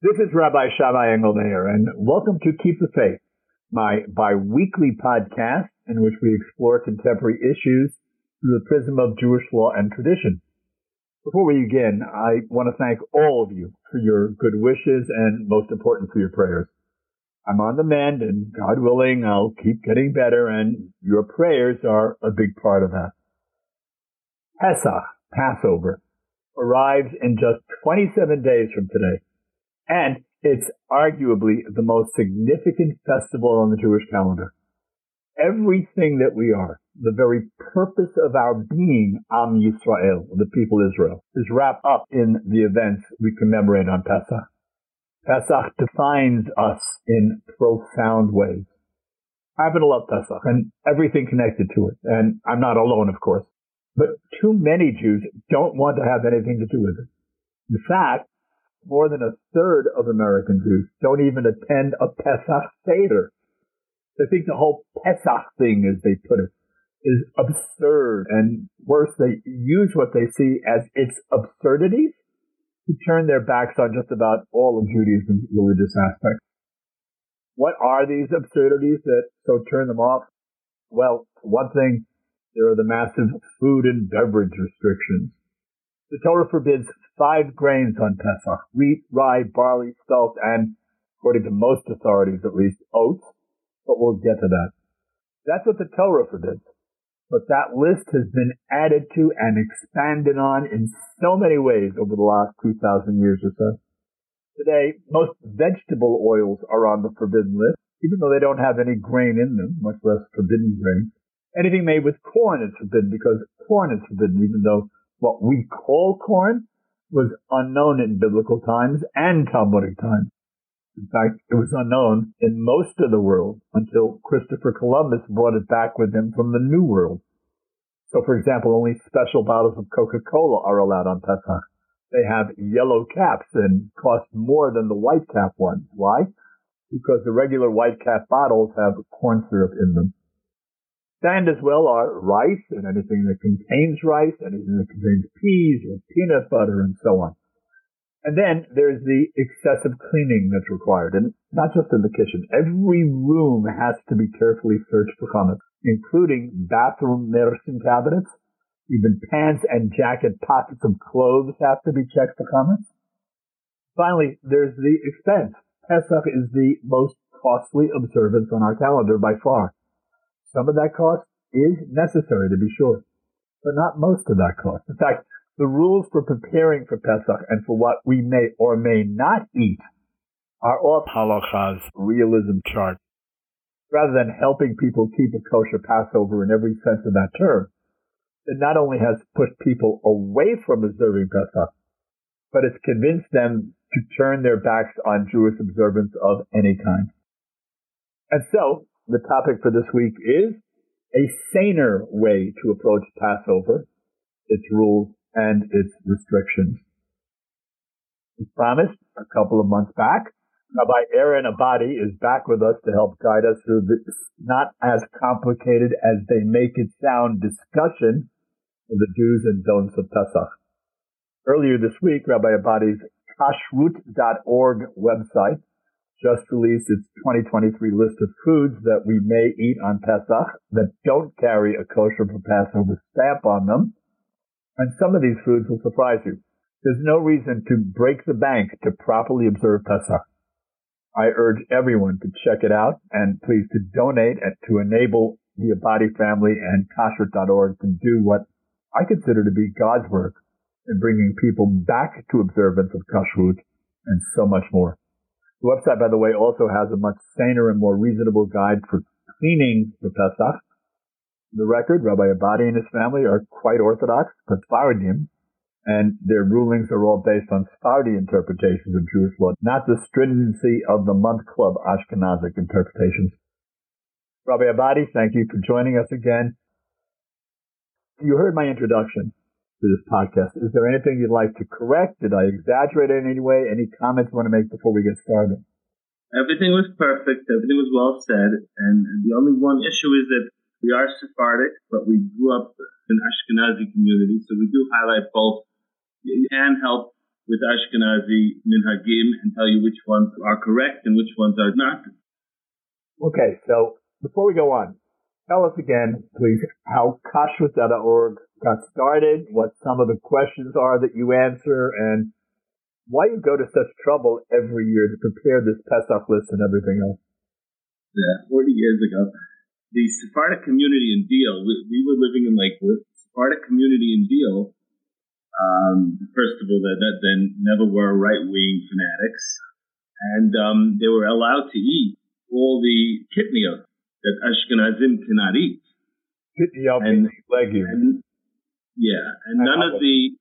This is Rabbi Shammai Engelmayer, and welcome to Keep the Faith, my bi-weekly podcast in which we explore contemporary issues through the prism of Jewish law and tradition. Before we begin, I want to thank all of you for your good wishes and most important for your prayers. I'm on the mend and God willing, I'll keep getting better and your prayers are a big part of that. Pesach, Passover, arrives in just 27 days from today. And it's arguably the most significant festival on the Jewish calendar. Everything that we are, the very purpose of our being, Am Yisrael, the people Israel, is wrapped up in the events we commemorate on Pesach. Pesach defines us in profound ways. I happen to love Pesach and everything connected to it. And I'm not alone, of course. But too many Jews don't want to have anything to do with it. In fact, more than a third of American Jews don't even attend a Pesach Seder. They think the whole Pesach thing, as they put it, is absurd. And worse, they use what they see as its absurdities to turn their backs on just about all of Judaism's religious aspects. What are these absurdities that so turn them off? Well, one thing, there are the massive food and beverage restrictions. The Torah forbids five grains on Pesach, wheat, rye, barley, spelt, and, according to most authorities at least, oats, but we'll get to that. That's what the Torah forbids. But that list has been added to and expanded on in so many ways over the last 2,000 years or so. Today, most vegetable oils are on the forbidden list, even though they don't have any grain in them, much less forbidden grain. Anything made with corn is forbidden because corn is forbidden, even though what we call corn was unknown in biblical times and Talmudic times. In fact, it was unknown in most of the world until Christopher Columbus brought it back with him from the New World. So, for example, only special bottles of Coca-Cola are allowed on Pesach. They have yellow caps and cost more than the white cap ones. Why? Because the regular white cap bottles have corn syrup in them. Stand as well are rice and anything that contains rice, anything that contains peas or peanut butter and so on. And then there's the excessive cleaning that's required, and not just in the kitchen. Every room has to be carefully searched for chametz, including bathroom medicine cabinets. Even pants and jacket pockets of clothes have to be checked for chametz. Finally, there's the expense. Pesach is the most costly observance on our calendar by far. Some of that cost is necessary to be sure, but not most of that cost. In fact, the rules for preparing for Pesach and for what we may or may not eat are off halacha's realism chart. Rather than helping people keep a kosher Passover in every sense of that term, it not only has pushed people away from observing Pesach, but it's convinced them to turn their backs on Jewish observance of any kind. And so, the topic for this week is a saner way to approach Passover, its rules, and its restrictions. As promised a couple of months back, Rabbi Aaron Abadi is back with us to help guide us through this not as complicated as they make it sound discussion of the do's and don'ts of Pesach. Earlier this week, Rabbi Abadi's kashrut.org website just released its 2023 list of foods that we may eat on Pesach that don't carry a kosher for Passover stamp on them. And some of these foods will surprise you. There's no reason to break the bank to properly observe Pesach. I urge everyone to check it out and please to donate and to enable the Abadi family and kashrut.org to do what I consider to be God's work in bringing people back to observance of kashrut and so much more. The website, by the way, also has a much saner and more reasonable guide for cleaning the Pesach. The record, Rabbi Abadi and his family are quite orthodox, but Sephardim, and their rulings are all based on Sephardi interpretations of Jewish law, not the stringency of the month club Ashkenazic interpretations. Rabbi Abadi, thank you for joining us again. You heard my introduction to this podcast. Is there anything you'd like to correct? Did I exaggerate in any way? Any comments you want to make before we get started? Everything was perfect. Everything was well said. And the only one issue is that we are Sephardic, but we grew up in Ashkenazi community, so we do highlight both and help with Ashkenazi minhagim and tell you which ones are correct and which ones are not. Okay, so before we go on, tell us again, please, how kashrut.org got started, what some of the questions are that you answer, and why you go to such trouble every year to prepare this Pesach list and everything else. Yeah, 40 years ago. The Sephardic community in Deal, we, we were living in Lakewood. Sephardic community in Deal, um, first of all, that, that then never were right wing fanatics. And um, they were allowed to eat all the kitniyot that Ashkenazim cannot eat. Kitniyot and, legumes. Yeah, and, and none of the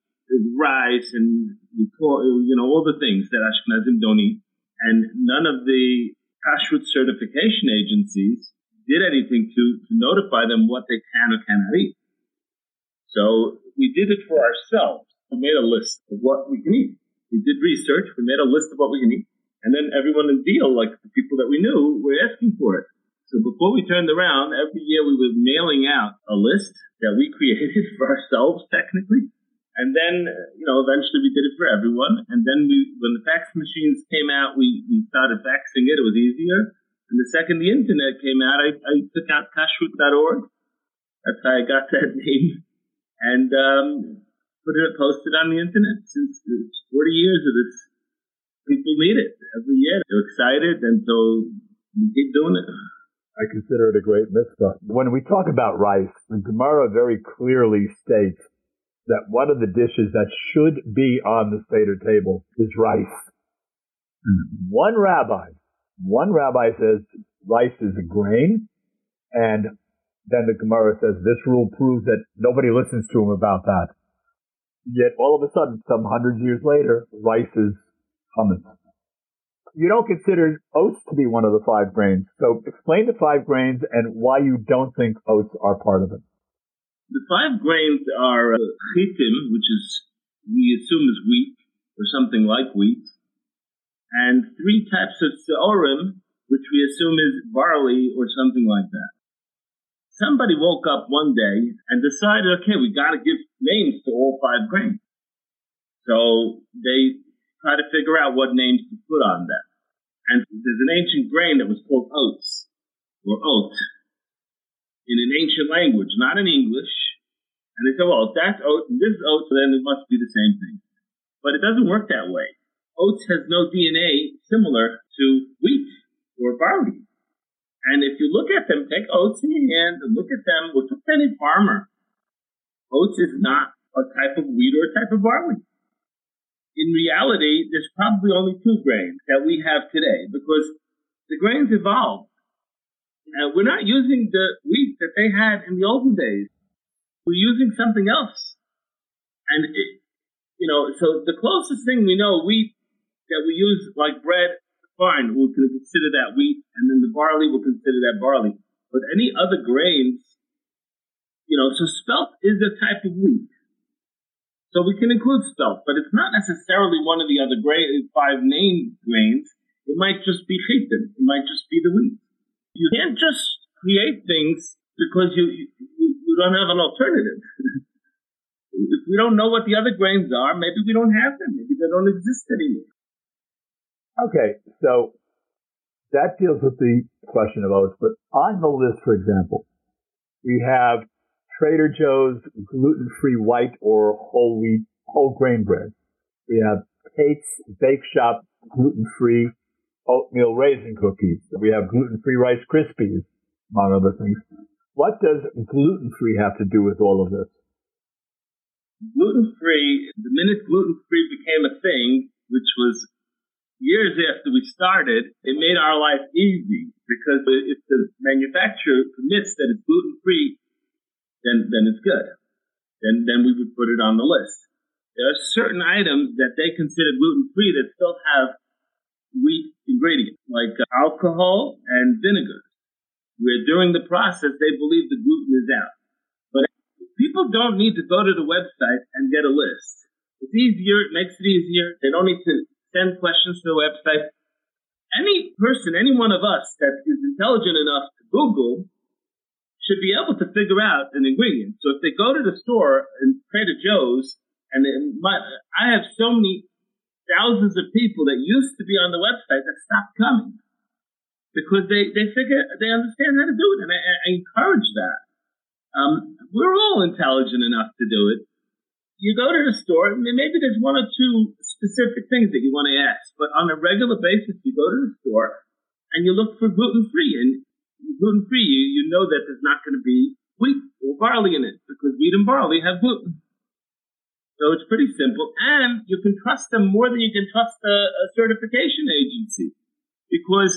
rice and you know all the things that Ashkenazim don't eat, and none of the kashrut certification agencies did anything to, to notify them what they can or cannot eat. So we did it for ourselves. We made a list of what we can eat. We did research. We made a list of what we can eat. And then everyone in deal, like the people that we knew, were asking for it. So before we turned around, every year we were mailing out a list that we created for ourselves, technically, and then, you know, eventually we did it for everyone. And then we, when the fax machines came out, we, we started faxing it. It was easier. And the second the internet came out, I, I took out kashrut.org. That's how I got that name. And, um, put it, posted on the internet since 40 years of this. People need it every year. They're excited. And so we keep doing it. I consider it a great mitzvah. When we talk about rice, the Gemara very clearly states that one of the dishes that should be on the Seder table is rice. One rabbi, one rabbi says rice is a grain, and then the Gemara says this rule proves that nobody listens to him about that. Yet all of a sudden, some hundreds years later, rice is chametz. You don't consider oats to be one of the five grains. So explain the five grains and why you don't think oats are part of it. The five grains are uh, chitim, which is we assume is wheat or something like wheat, and three types of seorim, which we assume is barley or something like that. Somebody woke up one day and decided, okay, we got to give names to all five grains. So they try to figure out what names to put on them. And there's an ancient grain that was called oats or oat in an ancient language, not in English. And they said, well, if that's oats and this is oats, then it must be the same thing. But it doesn't work that way. Oats has no DNA similar to wheat or barley. And if you look at them, take oats in your hand and look at them, look at any farmer. Oats is not a type of wheat or a type of barley. In reality, there's probably only two grains that we have today because the grains evolved uh, we're not using the wheat that they had in the olden days. We're using something else. And, it, you know, so the closest thing we know, wheat that we use like bread, fine, we'll consider that wheat, and then the barley, we'll consider that barley. But any other grains, you know, so spelt is a type of wheat. So we can include spelt, but it's not necessarily one of the other five named grains. It might just be chitim. It might just be the wheat. You can't just create things because you, you, you don't have an alternative. if we don't know what the other grains are, maybe we don't have them. Maybe they don't exist anymore. Okay, so that deals with the question of oats. But on the list, for example, we have Trader Joe's gluten-free white or whole wheat, whole grain bread. We have Kate's Bake Shop gluten-free oatmeal raisin cookies. We have gluten-free Rice Krispies, among other things. What does gluten-free have to do with all of this? Gluten-free, the minute gluten-free became a thing, which was years after we started, it made our life easy because if the manufacturer commits that it's gluten-free, then, then it's good. Then, then we would put it on the list. There are certain items that they consider gluten-free that still have wheat ingredients like uh, alcohol and vinegar, where during the process they believe the gluten is out. But people don't need to go to the website and get a list. It's easier, it makes it easier. They don't need to send questions to the website. Any person, any one of us that is intelligent enough to Google should be able to figure out an ingredient. So if they go to the store and Trader Joe's, and I have so many thousands of people that used to be on the website that stopped coming because they, they figure they understand how to do it. And I, I encourage that. Um, we're all intelligent enough to do it. You go to the store, maybe there's one or two specific things that you want to ask, but on a regular basis, you go to the store and you look for gluten free. And gluten free, you, you know that there's not going to be wheat or barley in it because wheat and barley have gluten. So it's pretty simple, and you can trust them more than you can trust a, a certification agency because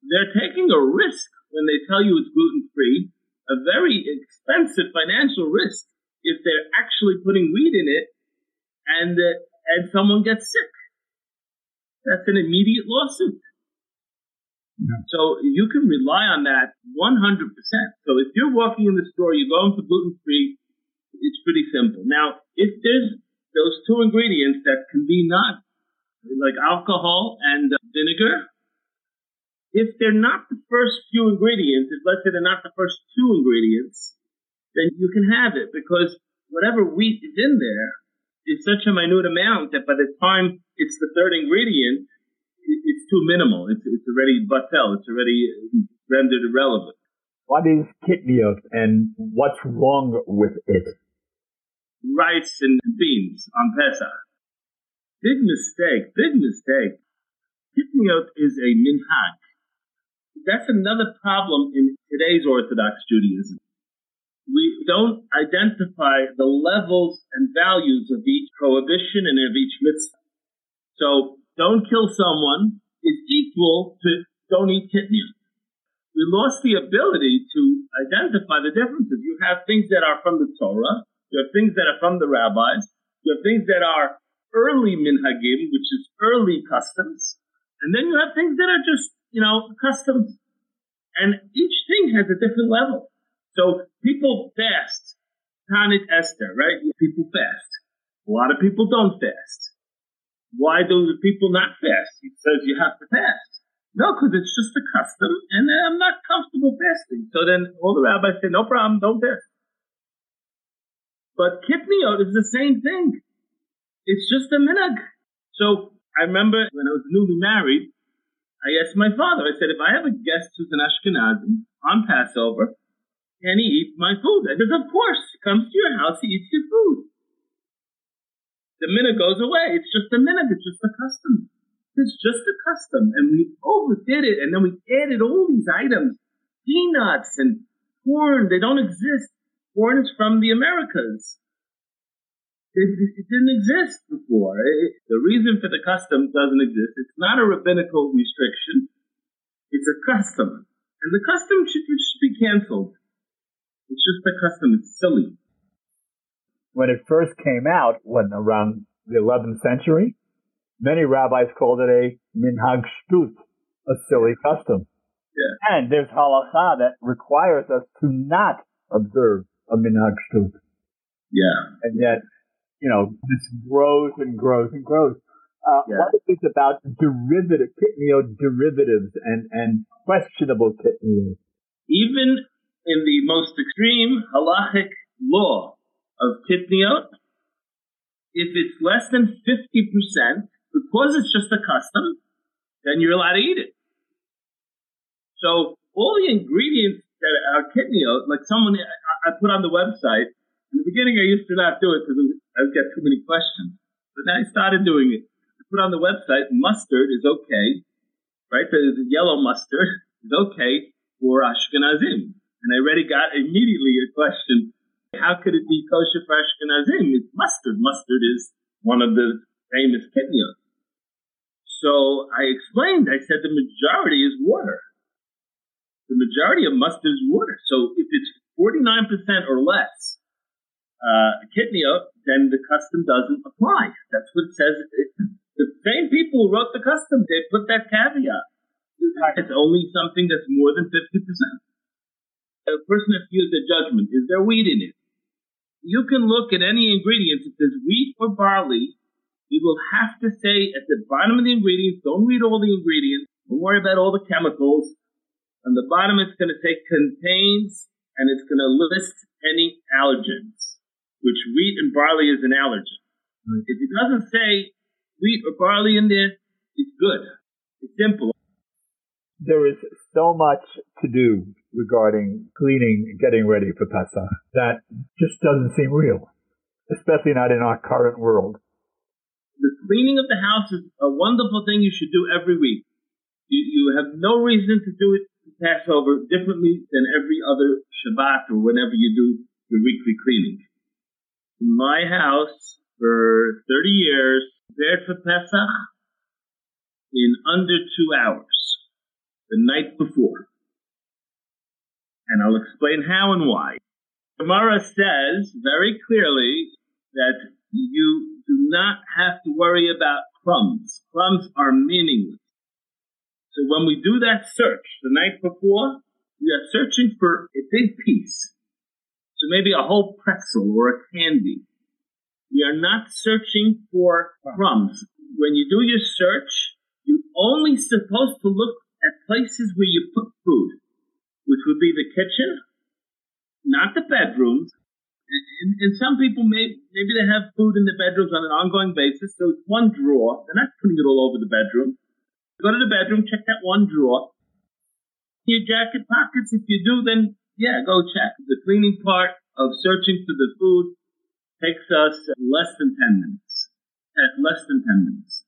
they're taking a risk when they tell you it's gluten free, a very expensive financial risk if they're actually putting wheat in it and uh, and someone gets sick. That's an immediate lawsuit. So you can rely on that 100%. So if you're walking in the store, you're going for gluten free, it's pretty simple. Now, if there's those two ingredients that can be not like alcohol and uh, vinegar, if they're not the first few ingredients, if let's say they're not the first two ingredients, then you can have it because whatever wheat is in there is such a minute amount that by the time it's the third ingredient, it's too minimal. It's, it's already batel. It's already rendered irrelevant. What is kitniot and what's wrong with it? rice and beans on Pesach. Big mistake, big mistake. Kitniot is a minhag. That's another problem in today's Orthodox Judaism. We don't identify the levels and values of each prohibition and of each mitzvah. So, don't kill someone is equal to don't eat kitniot. We lost the ability to identify the differences. You have things that are from the Torah, you have things that are from the rabbis. You have things that are early minhagim, which is early customs. And then you have things that are just, you know, customs. And each thing has a different level. So people fast. Tanit Esther, right? People fast. A lot of people don't fast. Why do the people not fast? It says you have to fast. No, because it's just a custom, and I'm not comfortable fasting. So then all the rabbis say, no problem, don't fast. But kitniot is the same thing. It's just a minhag. So I remember when I was newly married, I asked my father, I said, if I have a guest who's an Ashkenazi on Passover, can he eat my food? I said, of course. He comes to your house, he eats your food. The minhag goes away. It's just a minhag. It's just a custom. It's just a custom. And we overdid it. And then we added all these items, peanuts and corn. They don't exist. Corn is from the Americas. It, it didn't exist before. It, the reason for the custom doesn't exist. It's not a rabbinical restriction. It's a custom. And the custom should, should be canceled. It's just a custom. It's silly. When it first came out, when around the 11th century, many rabbis called it a minhag shtut, a silly custom. Yeah. And there's halacha that requires us to not observe a minhag shtut. Yeah. And yet, you know, this grows and grows and grows. Uh, yeah. What is it about derivative, kitniot derivatives and, and questionable kitniot? Even in the most extreme halachic law of kitniot, if it's less than 50%, because it's just a custom, then you're allowed to eat it. So all the ingredients that are kitniot, like someone I put on the website. In the beginning, I used to not do it because I would get too many questions. But then I started doing it. I put on the website, mustard is okay, right? The, the yellow mustard is okay for Ashkenazim. And I already got immediately a question, how could it be kosher for Ashkenazim? It's mustard. Mustard is one of the famous kitniot. So I explained, I said the majority is water. The majority of mustard is water. So if it's 49% or less uh, kitniot, then the custom doesn't apply. That's what it says. It, the same people who wrote the custom, they put that caveat. It's only something that's more than 50%. A person has to use their judgment. Is there wheat in it? You can look at any ingredients. If there's wheat or barley, you will have to say at the bottom of the ingredients, don't read all the ingredients, don't worry about all the chemicals. On the bottom, it's going to say contains and it's going to list any allergens, which wheat and barley is an allergen. Mm-hmm. If it doesn't say wheat or barley in there, it's good. It's simple. There is so much to do regarding cleaning, and getting ready for Pesach that just doesn't seem real, especially not in our current world. The cleaning of the house is a wonderful thing you should do every week. You, you have no reason to do it Passover differently than every other Shabbat or whenever you do your weekly cleaning. In my house, for 30 years, prepared for Pesach in under two hours, the night before. And I'll explain how and why. Gemara says very clearly that you do not have to worry about crumbs. Crumbs are meaningless. So when we do that search the night before, we are searching for a big piece. So maybe a whole pretzel or a candy. We are not searching for crumbs. When you do your search, you're only supposed to look at places where you put food, which would be the kitchen, not the bedrooms. And, and some people may maybe they have food in the bedrooms on an ongoing basis, so it's one drawer. They're not putting it all over the bedroom. Go to the bedroom, check that one drawer. Your jacket pockets, if you do, then yeah, go check. The cleaning part of searching for the food takes us less than 10 minutes. At less than 10 minutes.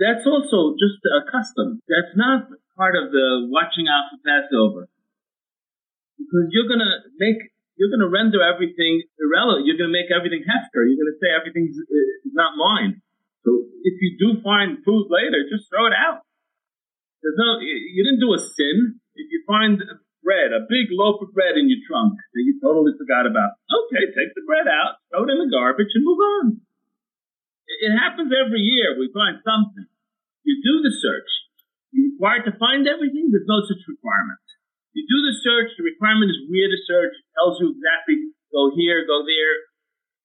That's also just a custom. That's not part of the watching out for Passover. Because you're gonna make, you're gonna render everything irrelevant. You're gonna make everything hefker. You're gonna say everything's not mine. So if you do find food later, just throw it out. There's no, you didn't do a sin. If you find bread, a big loaf of bread in your trunk that you totally forgot about, okay, take the bread out, throw it in the garbage, and move on. It happens every year. We find something. You do the search. You're required to find everything. There's no such requirement. You do the search. The requirement is where to search. It tells you exactly go here, go there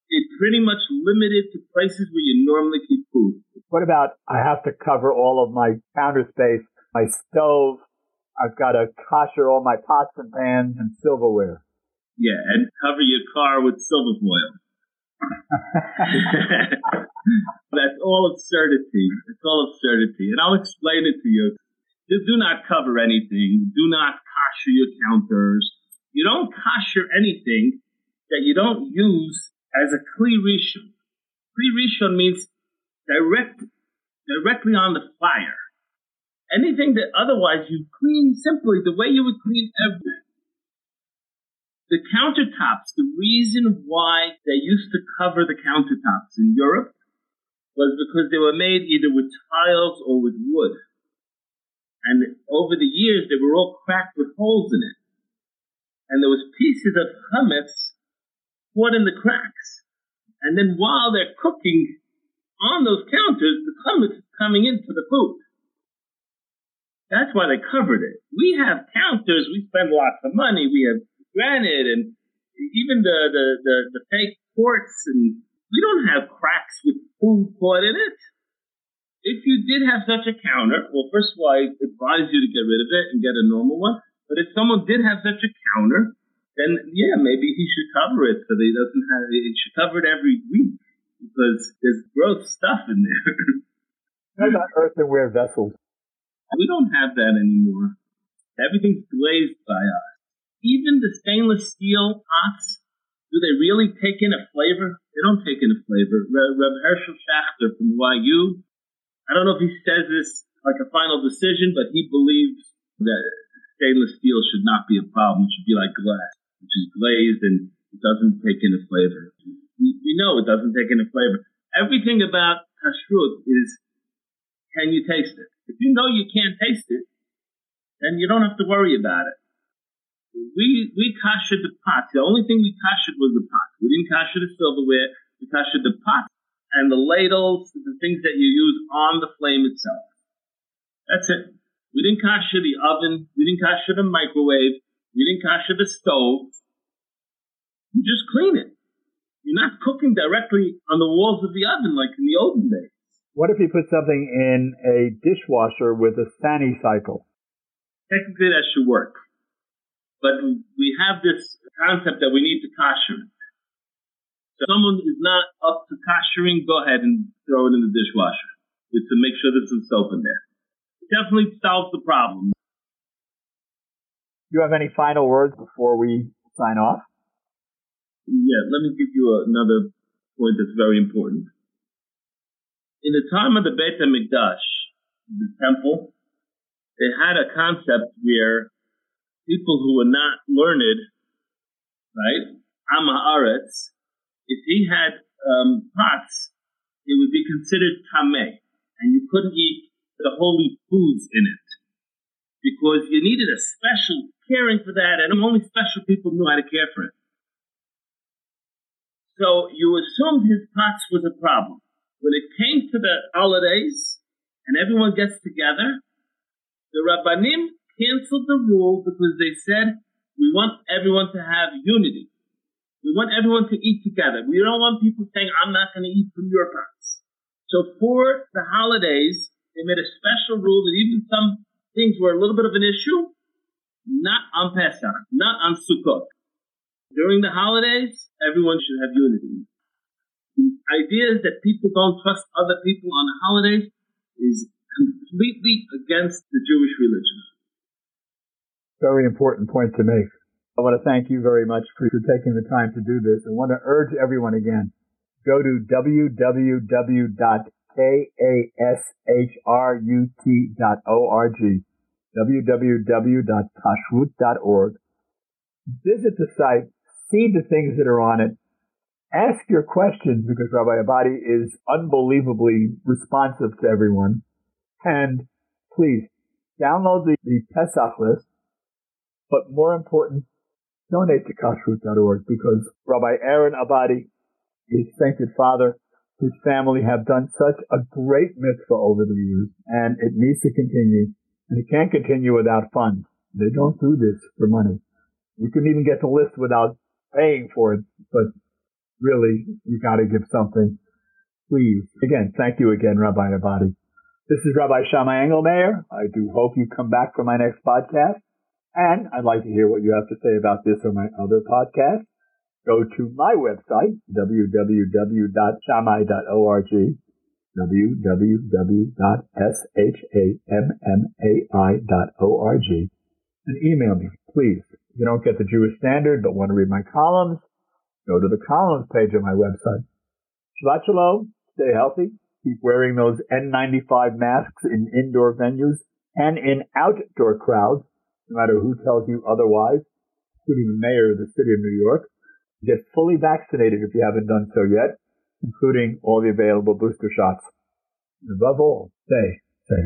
it's pretty much limited to places where you normally keep food. What about I have to cover all of my counter space, my stove? I've got to kosher all my pots and pans and silverware. Yeah, and cover your car with silver foil. That's all absurdity. It's all absurdity. And I'll explain it to you. Just do not cover anything. Do not kosher your counters. You don't kosher anything that you don't use as a kli rishon. Means direct, directly on the fire. Anything that otherwise you clean simply the way you would clean everything. The countertops, the reason why they used to cover the countertops in Europe was because they were made either with tiles or with wood. And over the years, they were all cracked with holes in it. And there was pieces of chametz caught in the cracks. And then while they're cooking on those counters, the chametz is coming into the food. That's why they covered it. We have counters. We spend lots of money. We have granite and even the, the, the, the fake quartz and we don't have cracks with food caught in it. If you did have such a counter, well, first of all, I advise you to get rid of it and get a normal one. But if someone did have such a counter, then yeah, maybe he should cover it so that he doesn't have it should cover it every week because there's gross stuff in there. How about earthenware vessels? We don't have that anymore. Everything's glazed by us. Even the stainless steel pots, do they really take in a flavor? They don't take in a flavor. Rav Hershel Schachter from YU, I don't know if he says this like a final decision, but he believes that stainless steel should not be a problem. It should be like glass which is glazed and it doesn't take in a flavor. We know it doesn't take in a flavor. Everything about kashrut is, can you taste it? If you know you can't taste it, then you don't have to worry about it. We, we kashered the pots. The only thing we kashered was the pots. We didn't kasher the silverware. We kashered the pots and the ladles, the things that you use on the flame itself. That's it. We didn't kasher the oven. We didn't kasher the microwave. We didn't kasher the stove. You just clean it. You're not cooking directly on the walls of the oven like in the olden days. What if you put something in a dishwasher with a Sani cycle? Technically, that should work. But we have this concept that we need to kasher it. If someone is not up to koshering, go ahead and throw it in the dishwasher Just to make sure there's some soap in there. It definitely solves the problem. Do you have any final words before we sign off? Yeah, let me give you another point that's very important. In the time of the Beit HaMikdash, the temple, they had a concept where people who were not learned, right, Amaretz, if he had um, pots, it would be considered tameh, and you couldn't eat the holy foods in it because you needed a special caring for that, and only special people knew how to care for it. So you assumed his pots was a problem. When it came to the holidays and everyone gets together, the Rabbanim canceled the rule because they said we want everyone to have unity. We want everyone to eat together. We don't want people saying, I'm not going to eat from your pots. So for the holidays, they made a special rule that even some things were a little bit of an issue, not on Pesach, not on Sukkot. During the holidays, everyone should have unity. The idea that people don't trust other people on the holidays is completely against the Jewish religion. Very important point to make. I want to thank you very much for taking the time to do this. I want to urge everyone again, go to www.kashrut.org, www.kashrut.org. Visit the site, see the things that are on it, ask your questions because Rabbi Abadi is unbelievably responsive to everyone. And please download the, the Pesach list, but more important, donate to kashrut.org because Rabbi Aaron Abadi, his sainted father, his family have done such a great mitzvah over the years and it needs to continue and it can't continue without funds. They don't do this for money. You can even get the list without paying for it, but really you gotta give something. Please. Again, thank you again, Rabbi Abadi. This is Rabbi Shammai Engelmayer. I do hope you come back for my next podcast. And I'd like to hear what you have to say about this or my other podcasts. Go to my website, www.shammai.org, www.shammai.org, and email me, please. If you don't get the Jewish Standard but want to read my columns, go to the columns page of my website. Shabbat Shalom. Stay healthy. Keep wearing those N95 masks in indoor venues and in outdoor crowds no matter who tells you otherwise, including the mayor of the city of New York. Get fully vaccinated if you haven't done so yet, including all the available booster shots. And above all, stay safe.